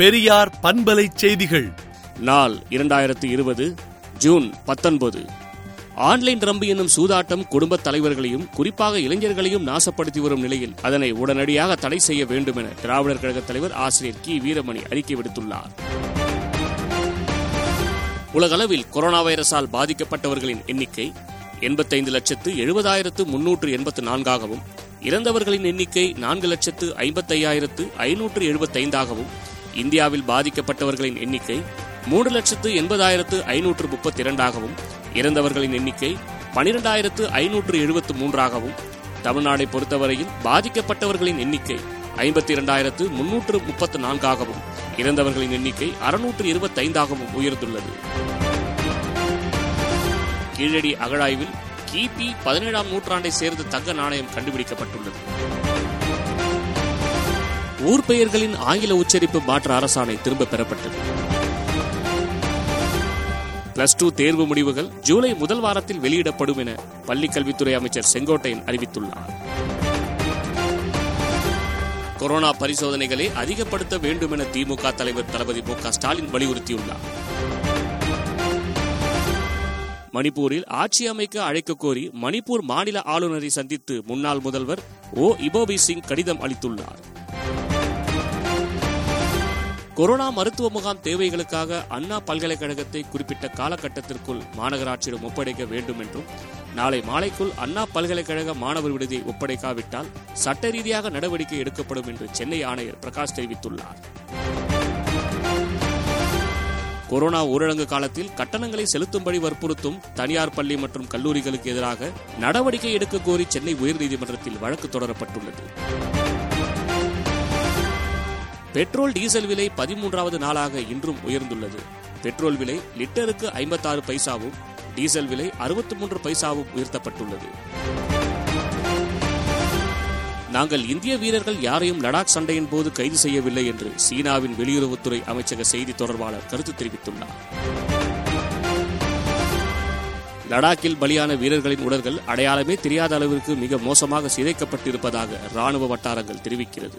பெரியார் பண்பலை செய்திகள். நாள் இரண்டாயிரத்தி இருபது ஜூன் பத்தொன்பது. ஆன்லைன் ரம்பு என்னும் சூதாட்டம் குடும்பத் தலைவர்களையும் குறிப்பாக இளைஞர்களையும் நாசப்படுத்தி வரும் நிலையில் அதனை உடனடியாக தடை செய்ய வேண்டும் என திராவிடர் கழக தலைவர் ஆசிரியர் கி. வீரமணி அறிக்கை விடுத்துள்ளார். உலகளவில் கொரோனா வைரஸால் பாதிக்கப்பட்டவர்களின் எண்ணிக்கை எண்பத்தைந்து லட்சத்து எழுபதாயிரத்து முன்னூற்று எண்பத்து நான்காகவும் இறந்தவர்களின் எண்ணிக்கை நான்கு லட்சத்து ஐம்பத்தையாயிரத்து ஐநூற்று எழுபத்தைந்தாகவும் இந்தியாவில் பாதிக்கப்பட்டவர்களின் எண்ணிக்கை மூன்று லட்சத்து எண்பதாயிரத்து ஐநூற்று முப்பத்தி இரண்டாகவும் இறந்தவர்களின் எண்ணிக்கை பனிரெண்டாயிரத்து ஐநூற்று எழுபத்து மூன்றாகவும் தமிழ்நாடை பொறுத்தவரையில் பாதிக்கப்பட்டவர்களின் எண்ணிக்கை ஐம்பத்தி இரண்டாயிரத்து முன்னூற்று முப்பத்து நான்காகவும் இறந்தவர்களின் எண்ணிக்கை அறுநூற்று இருபத்தைந்தாகவும் உயர்ந்துள்ளது. கீழடி அகழாய்வில் கிபி பதினேழாம் நூற்றாண்டை சேர்ந்த தங்க நாணயம் கண்டுபிடிக்கப்பட்டுள்ளது. ஊர் பெயர்களின் ஆங்கில உச்சரிப்பு மாற்ற அரசாணை திரும்ப பெறப்பட்டது. பிளஸ் டூ தேர்வு முடிவுகள் ஜூலை முதல் வாரத்தில் வெளியிடப்படும் என பள்ளிக்கல்வித்துறை அமைச்சர் செங்கோட்டையன் அறிவித்துள்ளார். கொரோனா பரிசோதனைகளை அதிகப்படுத்த வேண்டும் என திமுக தலைவர் தளபதி மு ஸ்டாலின் வலியுறுத்தியுள்ளார். மணிப்பூரில் ஆட்சி அமைக்க அழைக்க கோரி மணிப்பூர் மாநில ஆளுநரை சந்தித்து முன்னாள் முதல்வர் ஓ இபோபி சிங் கடிதம் அளித்துள்ளார். கொரோனா மருத்துவ முகாம் தேவைகளுக்காக அண்ணா பல்கலைக்கழகத்தை குறிப்பிட்ட காலகட்டத்திற்குள் மாநகராட்சியிடம் ஒப்படைக்க வேண்டும் என்றும் நாளை மாலைக்குள் அண்ணா பல்கலைக்கழக மாணவர் விடுதியை ஒப்படைக்காவிட்டால் சட்ட ரீதியாக நடவடிக்கை எடுக்கப்படும் என்று சென்னை ஆணையர் பிரகாஷ் தெரிவித்துள்ளார். கொரோனா ஊரடங்கு காலத்தில் கட்டணங்களை செலுத்தும்படி வற்புறுத்தும் தனியார் பள்ளி மற்றும் கல்லூரிகளுக்கு எதிராக நடவடிக்கை எடுக்க கோரி சென்னை உயர்நீதிமன்றத்தில் வழக்கு தொடரப்பட்டுள்ளது. பெட்ரோல் டீசல் விலை பதிமூன்றாவது நாளாக இன்றும் உயர்ந்துள்ளது. பெட்ரோல் விலை லிட்டருக்கு ஐம்பத்தாறு பைசாவும் டீசல் விலை அறுபத்தி மூன்று பைசாவும் உயர்த்தப்பட்டுள்ளது. நாங்கள் இந்திய வீரர்கள் யாரையும் லடாக் சண்டையின் போது கைது செய்யவில்லை என்று சீனாவின் வெளியுறவுத்துறை அமைச்சக செய்தி தொடர்பாளர் கருத்து தெரிவித்துள்ளார். லடாக்கில் பலியான வீரர்களின் உடல்கள் அடையாளமே தெரியாத அளவிற்கு மிக மோசமாக சிதைக்கப்பட்டிருப்பதாக ராணுவ வட்டாரங்கள் தெரிவிக்கிறது.